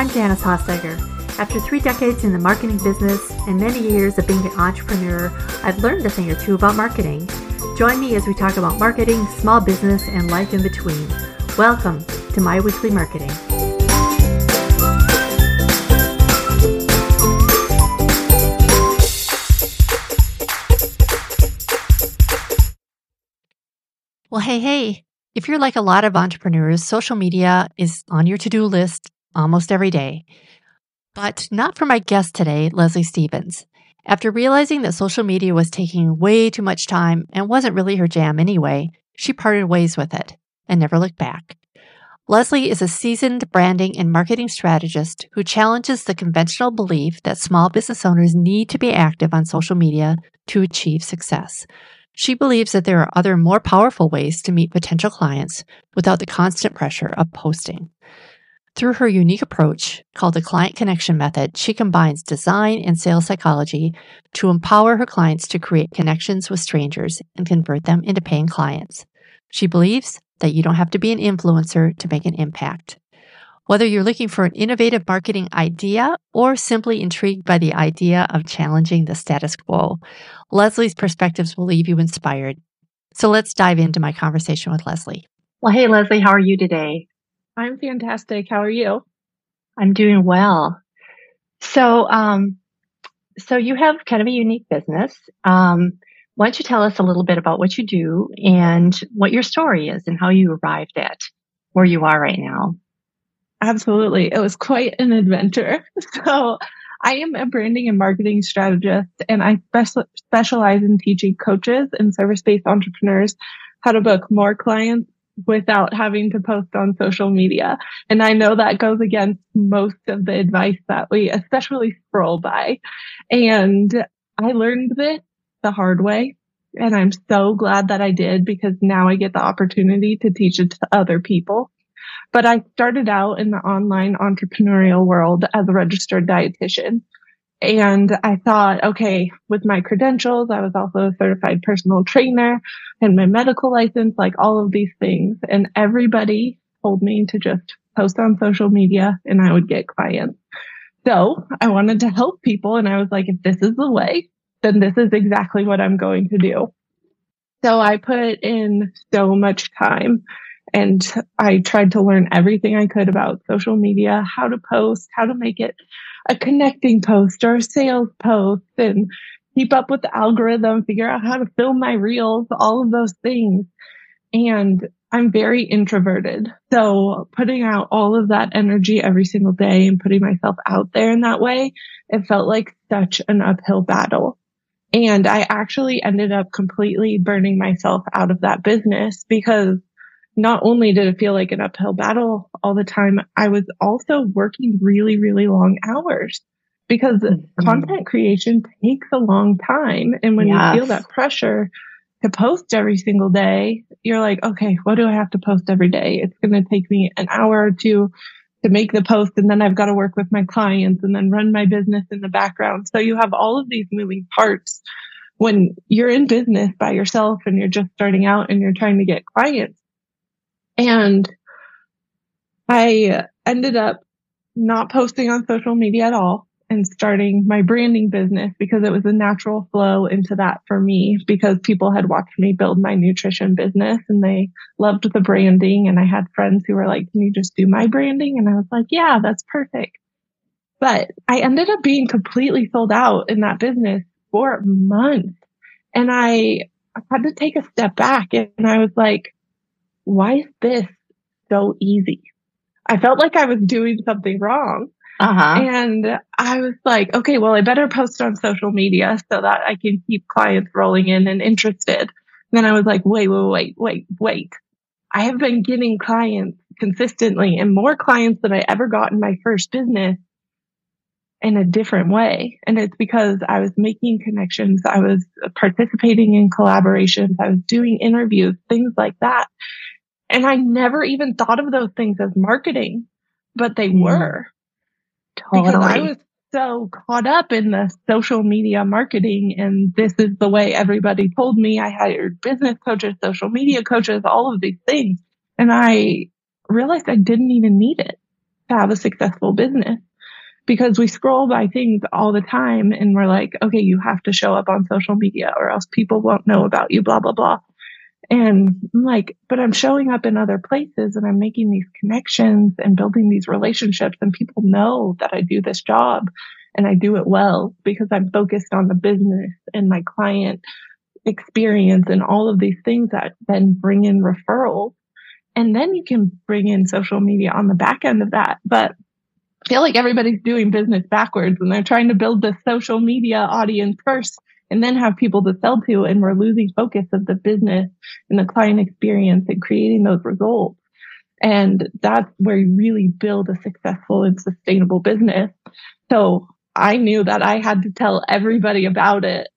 I'm Janice Hostager. After three decades in the marketing business and many years of being an entrepreneur, I've learned a thing or two about marketing. Join me as we talk about marketing, small business, and life in between. Welcome to my weekly marketing. Well, hey, hey, if you're like a lot of entrepreneurs, social media is on your to do list almost every day. But not for my guest today, Leslie Stevens. After realizing that social media was taking way too much time and wasn't really her jam anyway, she parted ways with it and never looked back. Leslie is a seasoned branding and marketing strategist who challenges the conventional belief that small business owners need to be active on social media to achieve success. She believes that there are other more powerful ways to meet potential clients without the constant pressure of posting. Through her unique approach, called the Client Connection Method, she combines design and sales psychology to empower her clients to create connections with strangers and convert them into paying clients. She believes that you don't have to be an influencer to make an impact. Whether you're looking for an innovative marketing idea or simply intrigued by the idea of challenging the status quo, Leslie's perspectives will leave you inspired. So let's dive into my conversation with Leslie. Well, hey, Leslie, how are you today? I'm fantastic. How are you? I'm doing well. So, um, so you have kind of a unique business. Um, why don't you tell us a little bit about what you do and what your story is and how you arrived at where you are right now? Absolutely. It was quite an adventure. So I am a branding and marketing strategist and I spe- specialize in teaching coaches and service based entrepreneurs how to book more clients without having to post on social media. And I know that goes against most of the advice that we especially scroll by. And I learned this the hard way. And I'm so glad that I did because now I get the opportunity to teach it to other people. But I started out in the online entrepreneurial world as a registered dietitian. And I thought, okay, with my credentials, I was also a certified personal trainer and my medical license, like all of these things. And everybody told me to just post on social media and I would get clients. So I wanted to help people. And I was like, if this is the way, then this is exactly what I'm going to do. So I put in so much time and I tried to learn everything I could about social media, how to post, how to make it a connecting post or a sales post and keep up with the algorithm, figure out how to film my reels, all of those things. And I'm very introverted. So putting out all of that energy every single day and putting myself out there in that way, it felt like such an uphill battle. And I actually ended up completely burning myself out of that business because not only did it feel like an uphill battle all the time, I was also working really, really long hours because mm-hmm. content creation takes a long time. And when yes. you feel that pressure to post every single day, you're like, okay, what do I have to post every day? It's going to take me an hour or two to make the post. And then I've got to work with my clients and then run my business in the background. So you have all of these moving parts when you're in business by yourself and you're just starting out and you're trying to get clients and I ended up not posting on social media at all and starting my branding business because it was a natural flow into that for me because people had watched me build my nutrition business and they loved the branding. And I had friends who were like, can you just do my branding? And I was like, yeah, that's perfect. But I ended up being completely sold out in that business for months. And I had to take a step back and I was like, why is this so easy? I felt like I was doing something wrong. Uh-huh. And I was like, okay, well, I better post on social media so that I can keep clients rolling in and interested. And then I was like, wait, wait, wait, wait, wait. I have been getting clients consistently and more clients than I ever got in my first business in a different way. And it's because I was making connections. I was participating in collaborations. I was doing interviews, things like that. And I never even thought of those things as marketing, but they mm. were. Totally. Because I was so caught up in the social media marketing and this is the way everybody told me. I hired business coaches, social media coaches, all of these things. And I realized I didn't even need it. to have a successful business because we scroll by things all the time and we're like, okay, you have to show up on social media or else people won't know about you, blah, blah, blah. And I'm like, but I'm showing up in other places and I'm making these connections and building these relationships and people know that I do this job and I do it well because I'm focused on the business and my client experience and all of these things that then bring in referrals. And then you can bring in social media on the back end of that. But I feel like everybody's doing business backwards and they're trying to build the social media audience first and then have people to sell to. And we're losing focus of the business and the client experience and creating those results. And that's where you really build a successful and sustainable business. So I knew that I had to tell everybody about it.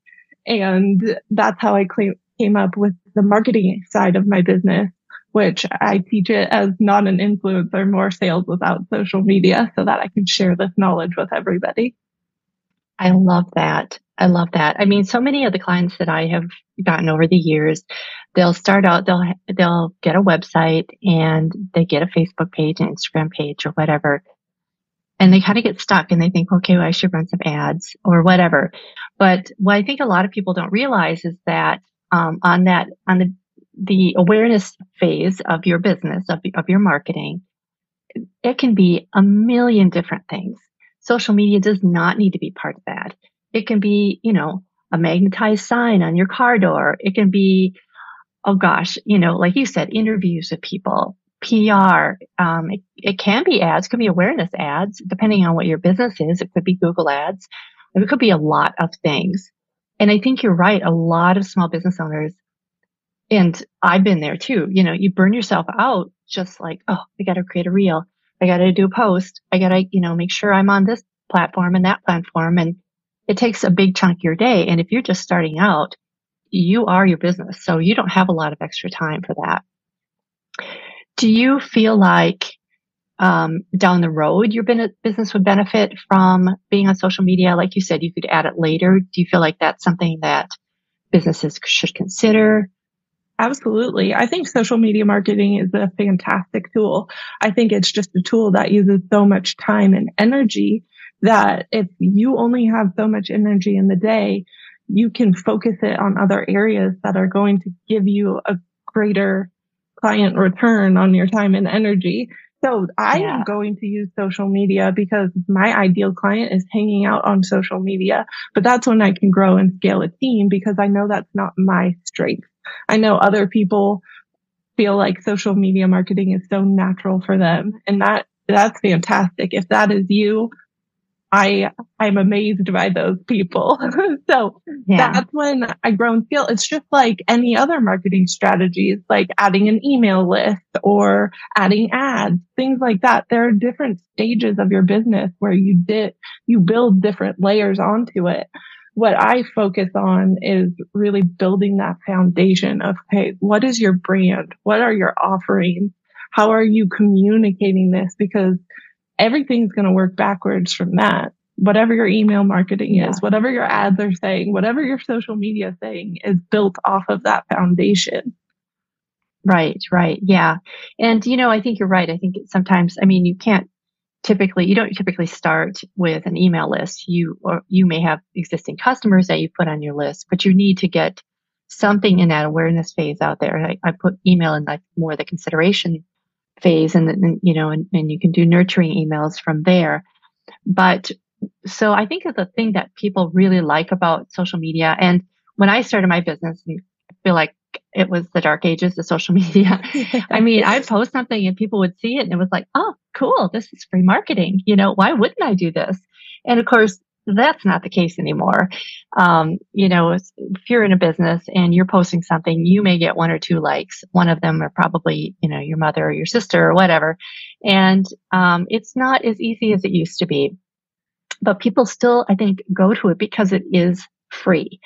And that's how I came up with the marketing side of my business, which I teach it as not an influencer, more sales without social media so that I can share this knowledge with everybody. I love that. I love that. I mean, so many of the clients that I have gotten over the years, they'll start out, they'll, they'll get a website and they get a Facebook page, an Instagram page or whatever and they kind of get stuck and they think, okay, well, I should run some ads or whatever. But what I think a lot of people don't realize is that um, on that on the the awareness phase of your business of of your marketing, it can be a million different things. Social media does not need to be part of that. It can be, you know, a magnetized sign on your car door. It can be, oh gosh, you know, like you said, interviews with people. PR. Um, it, it, can be ads, it could be awareness ads, depending on what your business is. It could be Google ads. It could be a lot of things. And I think you're right. A lot of small business owners, and I've been there too. You know, you burn yourself out just like, oh, I got to create a reel. I got to do a post. I got to, you know, make sure I'm on this platform and that platform. And it takes a big chunk of your day. And if you're just starting out, you are your business. So you don't have a lot of extra time for that. Do you feel like um, down the road your business would benefit from being on social media? Like you said, you could add it later. Do you feel like that's something that businesses should consider? Absolutely. I think social media marketing is a fantastic tool. I think it's just a tool that uses so much time and energy that if you only have so much energy in the day, you can focus it on other areas that are going to give you a greater client return on your time and energy. So I yeah. am going to use social media because my ideal client is hanging out on social media, but that's when I can grow and scale a team because I know that's not my strength. I know other people feel like social media marketing is so natural for them and that that's fantastic. If that is you, I I'm amazed by those people. so yeah. that's when I grow and feel it's just like any other marketing strategies, like adding an email list or adding ads, things like that. There are different stages of your business where you did you build different layers onto it. What I focus on is really building that foundation of, hey, what is your brand? What are your offerings? How are you communicating this? Because everything's going to work backwards from that. Whatever your email marketing yeah. is, whatever your ads are saying, whatever your social media saying is built off of that foundation. Right, right. Yeah. And, you know, I think you're right. I think sometimes, I mean, you can't typically, you don't typically start with an email list. You, or you may have existing customers that you put on your list, but you need to get something in that awareness phase out there. I, I put email in like more the consideration phase and, and you know, and, and you can do nurturing emails from there. But so I think that the thing that people really like about social media and when I started my business, I feel like it was the dark ages of social media. I mean, I'd post something and people would see it and it was like, oh, cool. This is free marketing. You know, why wouldn't I do this? And of course, that's not the case anymore. Um, you know, if you're in a business and you're posting something, you may get one or two likes. One of them are probably, you know, your mother or your sister or whatever. And, um, it's not as easy as it used to be, but people still, I think, go to it because it is free.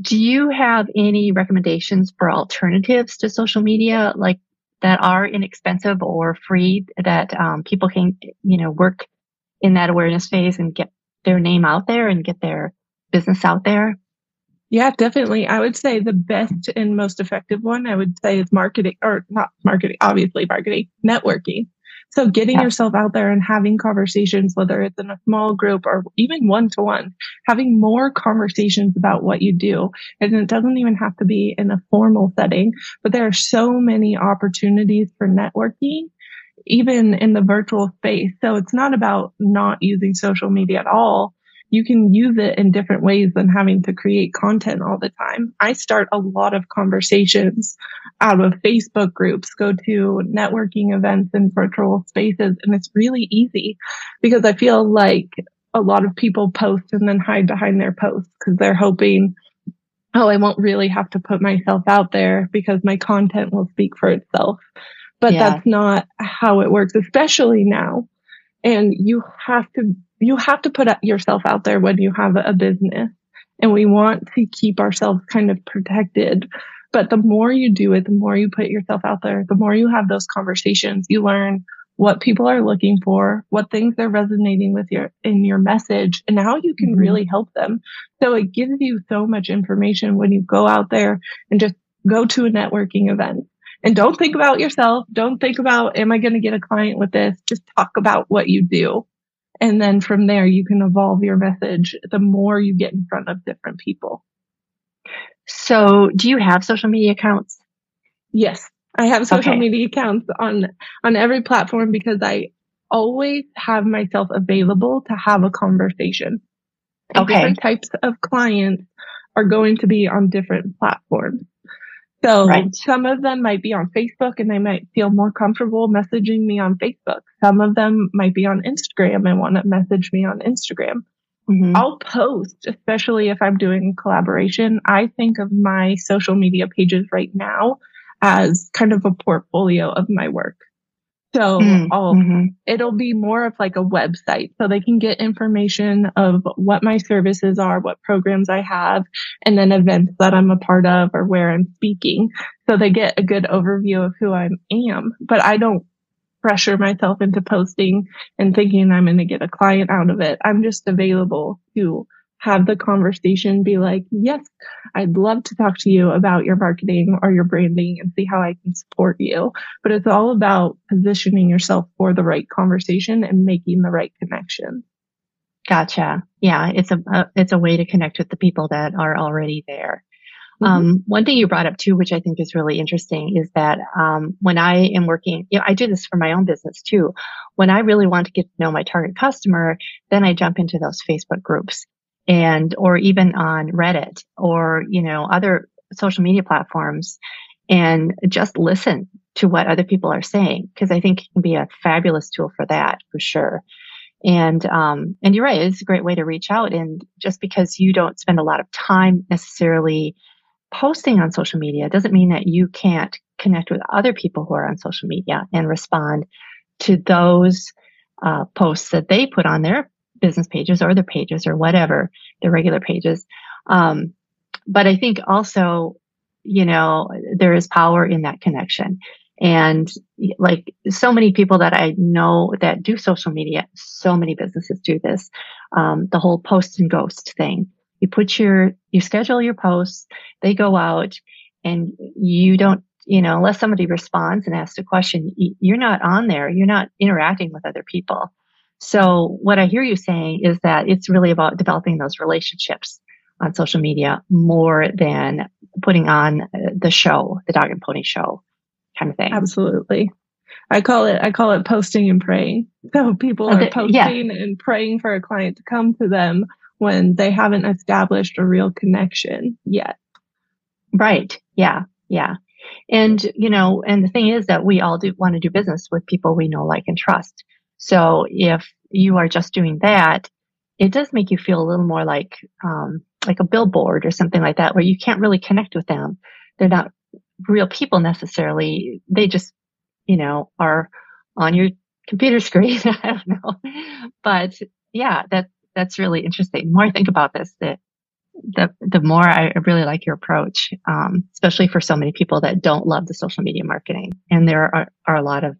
Do you have any recommendations for alternatives to social media, like that are inexpensive or free that um, people can, you know, work in that awareness phase and get their name out there and get their business out there? Yeah, definitely. I would say the best and most effective one I would say is marketing or not marketing, obviously marketing, networking. So getting yeah. yourself out there and having conversations, whether it's in a small group or even one to one, having more conversations about what you do. And it doesn't even have to be in a formal setting, but there are so many opportunities for networking even in the virtual space. So it's not about not using social media at all you can use it in different ways than having to create content all the time. I start a lot of conversations out of Facebook groups, go to networking events in virtual spaces, and it's really easy because I feel like a lot of people post and then hide behind their posts because they're hoping, oh, I won't really have to put myself out there because my content will speak for itself. But yeah. that's not how it works, especially now. And you have to you have to put yourself out there when you have a business and we want to keep ourselves kind of protected. But the more you do it, the more you put yourself out there, the more you have those conversations, you learn what people are looking for, what things are resonating with your in your message, and how you can mm-hmm. really help them. So it gives you so much information when you go out there and just go to a networking event. And don't think about yourself. Don't think about, am I going to get a client with this? Just talk about what you do and then from there, you can evolve your message the more you get in front of different people. So do you have social media accounts? Yes, I have social okay. media accounts on, on every platform because I always have myself available to have a conversation. And okay. Different types of clients are going to be on different platforms. So right. some of them might be on Facebook and they might feel more comfortable messaging me on Facebook. Some of them might be on Instagram and want to message me on Instagram. Mm-hmm. I'll post, especially if I'm doing collaboration. I think of my social media pages right now as kind of a portfolio of my work. So mm, mm-hmm. it'll be more of like a website so they can get information of what my services are, what programs I have, and then events that I'm a part of or where I'm speaking. So they get a good overview of who I am, but I don't pressure myself into posting and thinking I'm going to get a client out of it. I'm just available to have the conversation be like, yes, I'd love to talk to you about your marketing or your branding and see how I can support you. But it's all about positioning yourself for the right conversation and making the right connection. Gotcha. Yeah. It's a, a it's a way to connect with the people that are already there. Mm-hmm. Um, one thing you brought up too, which I think is really interesting, is that um, when I am working, you know, I do this for my own business too. When I really want to get to know my target customer, then I jump into those Facebook groups and or even on Reddit or you know other social media platforms and just listen to what other people are saying because I think it can be a fabulous tool for that for sure. And um, and you're right, it's a great way to reach out. And just because you don't spend a lot of time necessarily posting on social media doesn't mean that you can't connect with other people who are on social media and respond to those uh, posts that they put on their business pages or their pages or whatever, their regular pages. Um, but I think also, you know, there is power in that connection. And like so many people that I know that do social media, so many businesses do this. Um, the whole post and ghost thing. You put your, you schedule your posts, they go out and you don't, you know, unless somebody responds and asks a question, you're not on there. You're not interacting with other people. So what I hear you saying is that it's really about developing those relationships on social media more than putting on uh, the show, the dog and pony show kind of thing. Absolutely. I call it I call it posting and praying. So people are posting yeah. and praying for a client to come to them when they haven't established a real connection yet. Right. Yeah. Yeah. And you know, and the thing is that we all do want to do business with people we know, like, and trust. So if you are just doing that, it does make you feel a little more like, um, like a billboard or something like that, where you can't really connect with them. They're not real people necessarily. They just, you know, are on your computer screen. I don't know. But yeah, that, that's really interesting. The more I think about this, the, the, the more I really like your approach, um, especially for so many people that don't love the social media marketing. And there are, are a lot of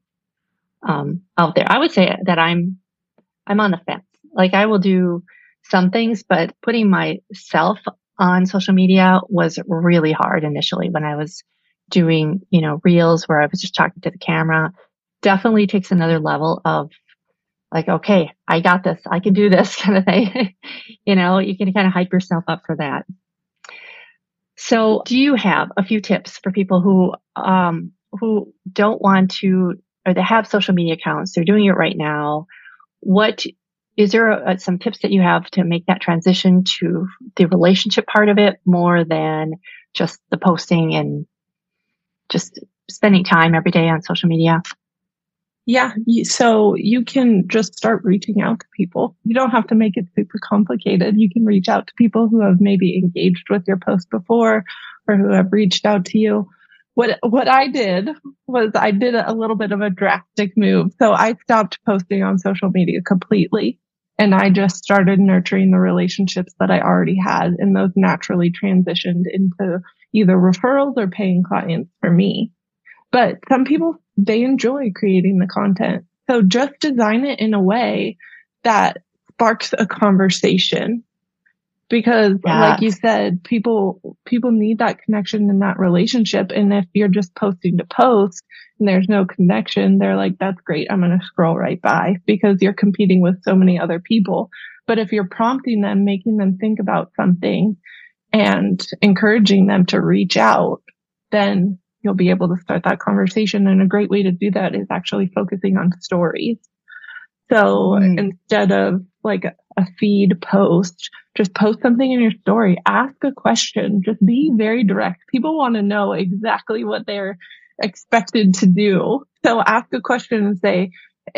um, out there. I would say that I'm, I'm on the fence. Like I will do some things, but putting myself on social media was really hard initially when I was doing, you know, reels where I was just talking to the camera. definitely takes another level of like, okay, I got this. I can do this kind of thing. you know, you can kind of hype yourself up for that. So do you have a few tips for people who, um, who don't want to, or they have social media accounts, they're doing it right now. What is there a, some tips that you have to make that transition to the relationship part of it more than just the posting and just spending time every day on social media? Yeah. So you can just start reaching out to people. You don't have to make it super complicated. You can reach out to people who have maybe engaged with your post before or who have reached out to you. What, what I did was I did a little bit of a drastic move. So I stopped posting on social media completely and I just started nurturing the relationships that I already had and those naturally transitioned into either referrals or paying clients for me. But some people, they enjoy creating the content. So just design it in a way that sparks a conversation because like you said people people need that connection and that relationship. And if you're just posting to post and there's no connection they're like that's great. I'm going to scroll right by because you're competing with so many other people. But if you're prompting them making them think about something and encouraging them to reach out then you'll be able to start that conversation. And a great way to do that is actually focusing on stories. So mm. instead of like a feed post, just post something in your story, ask a question, just be very direct. People want to know exactly what they're expected to do. So ask a question and say,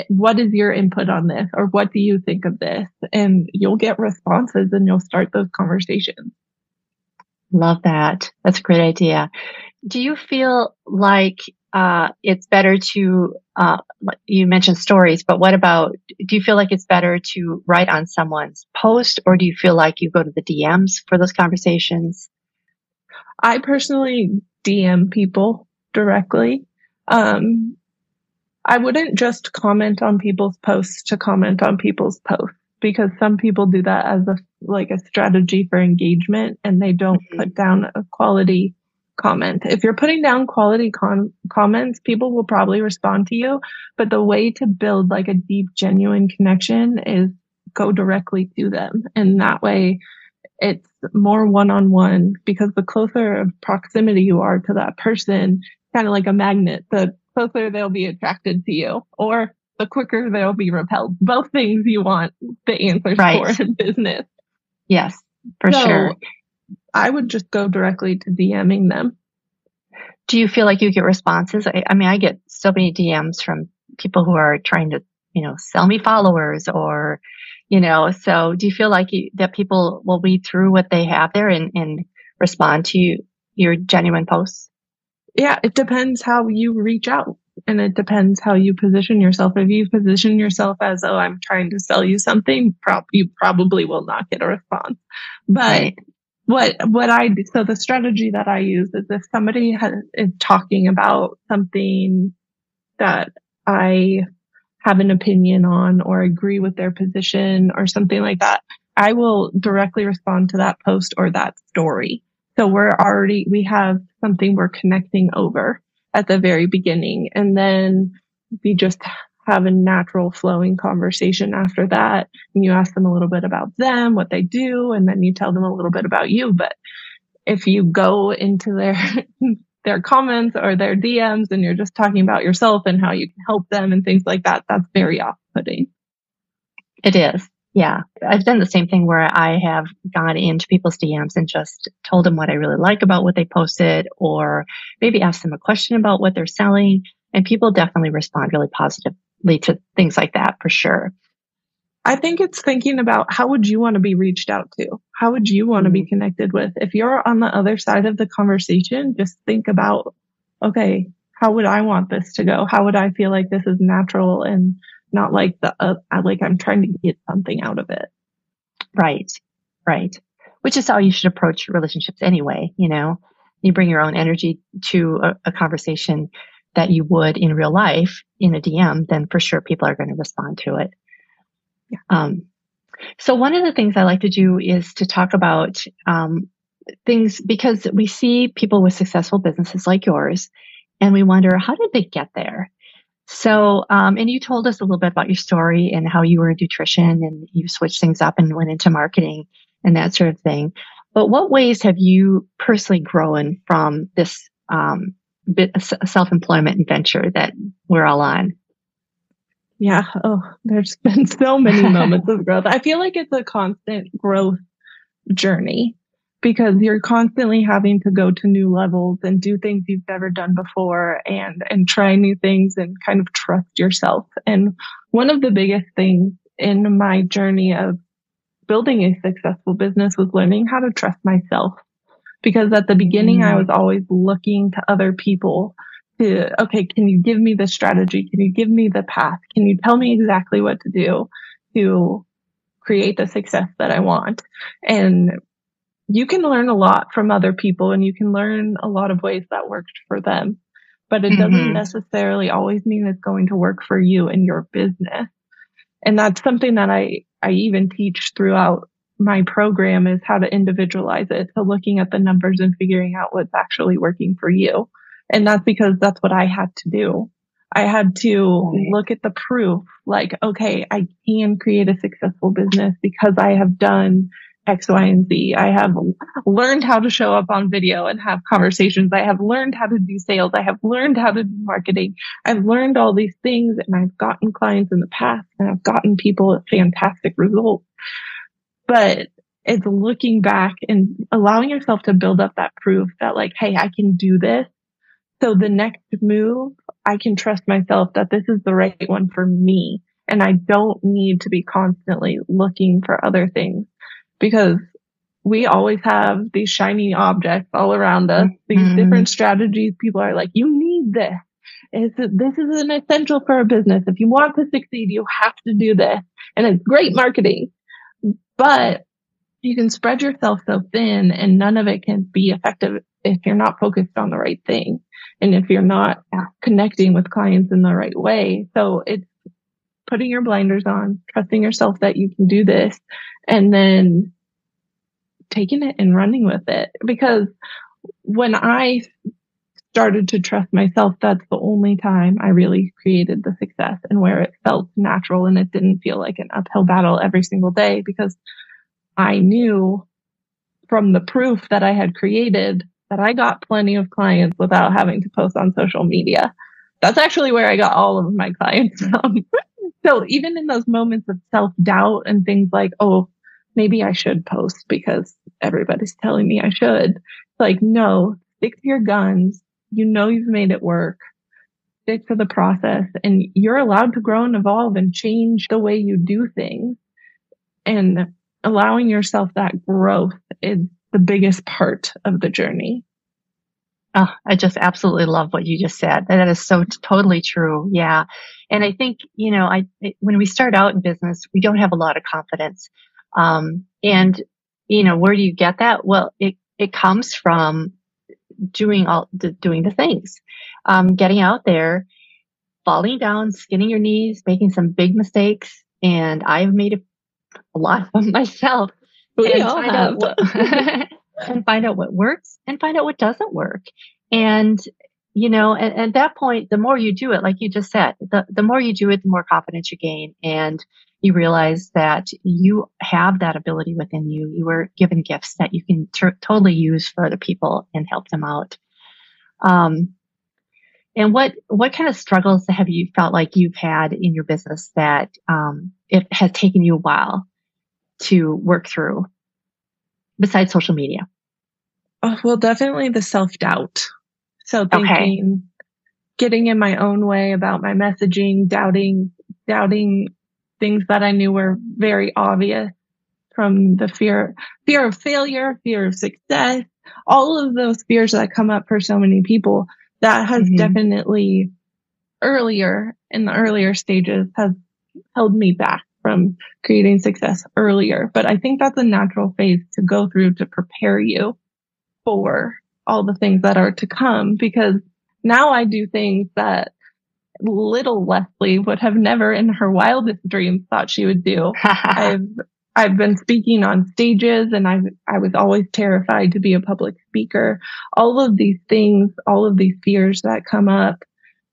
what is your input on this? Or what do you think of this? And you'll get responses and you'll start those conversations. Love that. That's a great idea. Do you feel like uh, it's better to uh, you mentioned stories but what about do you feel like it's better to write on someone's post or do you feel like you go to the dms for those conversations i personally dm people directly um, i wouldn't just comment on people's posts to comment on people's posts because some people do that as a like a strategy for engagement and they don't mm-hmm. put down a quality comment. If you're putting down quality con- comments, people will probably respond to you. But the way to build like a deep, genuine connection is go directly to them. And that way it's more one on one because the closer of proximity you are to that person, kind of like a magnet, the closer they'll be attracted to you or the quicker they'll be repelled. Both things you want the answers right. for in business. Yes, for so, sure. I would just go directly to DMing them. Do you feel like you get responses? I, I mean, I get so many DMs from people who are trying to, you know, sell me followers or, you know, so do you feel like you, that people will read through what they have there and, and respond to you, your genuine posts? Yeah, it depends how you reach out and it depends how you position yourself. If you position yourself as, oh, I'm trying to sell you something, prob- you probably will not get a response. But right what what I so the strategy that I use is if somebody has, is talking about something that I have an opinion on or agree with their position or something like that, I will directly respond to that post or that story. So we're already we have something we're connecting over at the very beginning, and then we just have a natural flowing conversation after that. And you ask them a little bit about them, what they do, and then you tell them a little bit about you. But if you go into their, their comments or their DMs and you're just talking about yourself and how you can help them and things like that, that's very off putting. It is. Yeah. I've done the same thing where I have gone into people's DMs and just told them what I really like about what they posted or maybe asked them a question about what they're selling. And people definitely respond really positive lead to things like that for sure. I think it's thinking about how would you want to be reached out to? How would you want to be mm-hmm. connected with? If you're on the other side of the conversation, just think about, okay, how would I want this to go? How would I feel like this is natural and not like the, uh, like I'm trying to get something out of it? Right. Right. Which is how you should approach relationships anyway. You know, you bring your own energy to a, a conversation that you would in real life in a DM, then for sure people are going to respond to it. Yeah. Um, so one of the things I like to do is to talk about um, things because we see people with successful businesses like yours, and we wonder how did they get there. So, um, and you told us a little bit about your story and how you were in nutrition and you switched things up and went into marketing and that sort of thing. But what ways have you personally grown from this um, self-employment venture that we're all on? Yeah. Oh, there's been so many moments of growth. I feel like it's a constant growth journey because you're constantly having to go to new levels and do things you've never done before and and try new things and kind of trust yourself. And one of the biggest things in my journey of building a successful business was learning how to trust myself. Because at the beginning, mm. I was always looking to other people to, okay, can you give me the strategy? Can you give me the path? Can you tell me exactly what to do to create the success that I want? And you can learn a lot from other people and you can learn a lot of ways that worked for them, but it mm-hmm. doesn't necessarily always mean it's going to work for you and your business. And that's something that I, I even teach throughout my program is how to individualize it. So looking at the numbers and figuring out what's actually working for you. And that's because that's what I had to do. I had to look at the proof like, okay, I can create a successful business because I have done X, Y, and Z. I have learned how to show up on video and have conversations. I have learned how to do sales. I have learned how to do marketing. I've learned all these things and I've gotten clients in the past and I've gotten people fantastic results. But it's looking back and allowing yourself to build up that proof that like, Hey, I can do this. So the next move, I can trust myself that this is the right one for me. And I don't need to be constantly looking for other things because we always have these shiny objects all around us, these mm-hmm. different strategies. People are like, you need this. It's, this is an essential for a business. If you want to succeed, you have to do this. And it's great marketing, but you can spread yourself so thin and none of it can be effective if you're not focused on the right thing and if you're not connecting with clients in the right way. So it's putting your blinders on, trusting yourself that you can do this, and then taking it and running with it. Because when I started to trust myself, that's the only time I really created the success and where it felt natural and it didn't feel like an uphill battle every single day because I knew from the proof that I had created that I got plenty of clients without having to post on social media. That's actually where I got all of my clients mm-hmm. from. so even in those moments of self doubt and things like, oh, maybe I should post because everybody's telling me I should. It's Like, no, stick to your guns. You know you've made it work. Stick to the process and you're allowed to grow and evolve and change the way you do things. And allowing yourself that growth is the biggest part of the journey. Oh, I just absolutely love what you just said. That is so t- totally true. Yeah. And I think, you know, I, it, when we start out in business, we don't have a lot of confidence. Um, and, you know, where do you get that? Well, it, it comes from doing all, the, doing the things, um, getting out there, falling down, skinning your knees, making some big mistakes. And I've made a, a lot of them myself. We all have. What, and find out what works and find out what doesn't work. And, you know, and at that point, the more you do it, like you just said, the, the more you do it, the more confidence you gain. And you realize that you have that ability within you. You were given gifts that you can t- totally use for other people and help them out. Um, and what what kind of struggles have you felt like you've had in your business that um, it has taken you a while to work through, besides social media? Oh, well, definitely the self doubt. So thinking, okay. getting in my own way about my messaging, doubting, doubting things that I knew were very obvious from the fear, fear of failure, fear of success, all of those fears that come up for so many people that has mm-hmm. definitely earlier in the earlier stages has held me back from creating success earlier. But I think that's a natural phase to go through to prepare you for all the things that are to come because now I do things that little Leslie would have never in her wildest dreams thought she would do. I've I've been speaking on stages and I I was always terrified to be a public speaker. All of these things, all of these fears that come up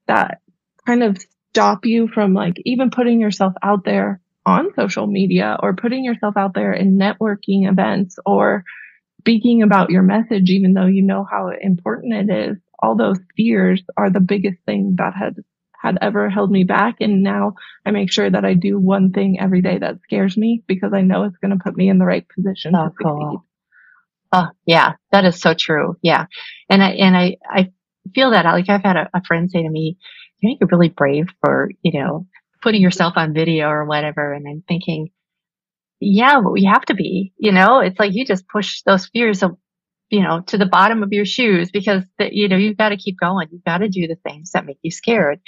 that kind of stop you from like even putting yourself out there on social media or putting yourself out there in networking events or speaking about your message, even though you know how important it is. All those fears are the biggest thing that had had ever held me back. And now I make sure that I do one thing every day that scares me because I know it's going to put me in the right position oh, to cool. Oh, yeah, that is so true. Yeah. And I, and I, I feel that like I've had a, a friend say to me, you think you're really brave for, you know, putting yourself on video or whatever. And I'm thinking, yeah, we have to be, you know, it's like you just push those fears of, you know, to the bottom of your shoes because you know, you've got to keep going. You've got to do the things that make you scared.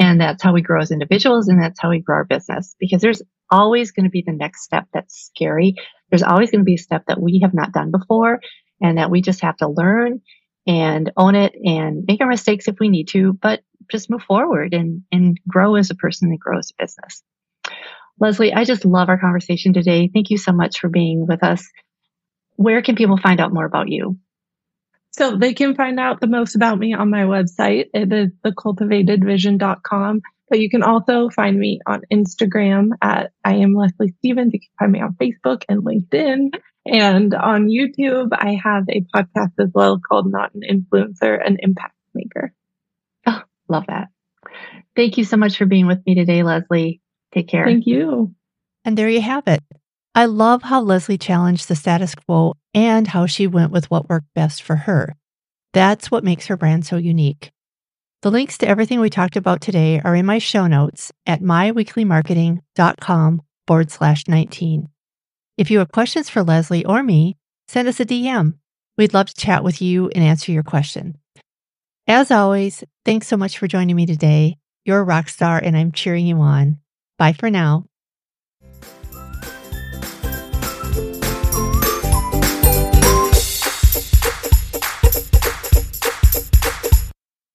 And that's how we grow as individuals. And that's how we grow our business because there's always going to be the next step that's scary. There's always going to be a step that we have not done before and that we just have to learn and own it and make our mistakes if we need to, but just move forward and, and grow as a person and grow as a business. Leslie, I just love our conversation today. Thank you so much for being with us. Where can people find out more about you? So they can find out the most about me on my website. It is thecultivatedvision.com. But you can also find me on Instagram at I am Leslie Stevens. You can find me on Facebook and LinkedIn. And on YouTube, I have a podcast as well called Not an Influencer, an Impact Maker. Oh, love that. Thank you so much for being with me today, Leslie. Take care. Thank you. And there you have it. I love how Leslie challenged the status quo and how she went with what worked best for her. That's what makes her brand so unique. The links to everything we talked about today are in my show notes at myweeklymarketing.com forward slash 19. If you have questions for Leslie or me, send us a DM. We'd love to chat with you and answer your question. As always, thanks so much for joining me today. You're a rock star and I'm cheering you on. Bye for now.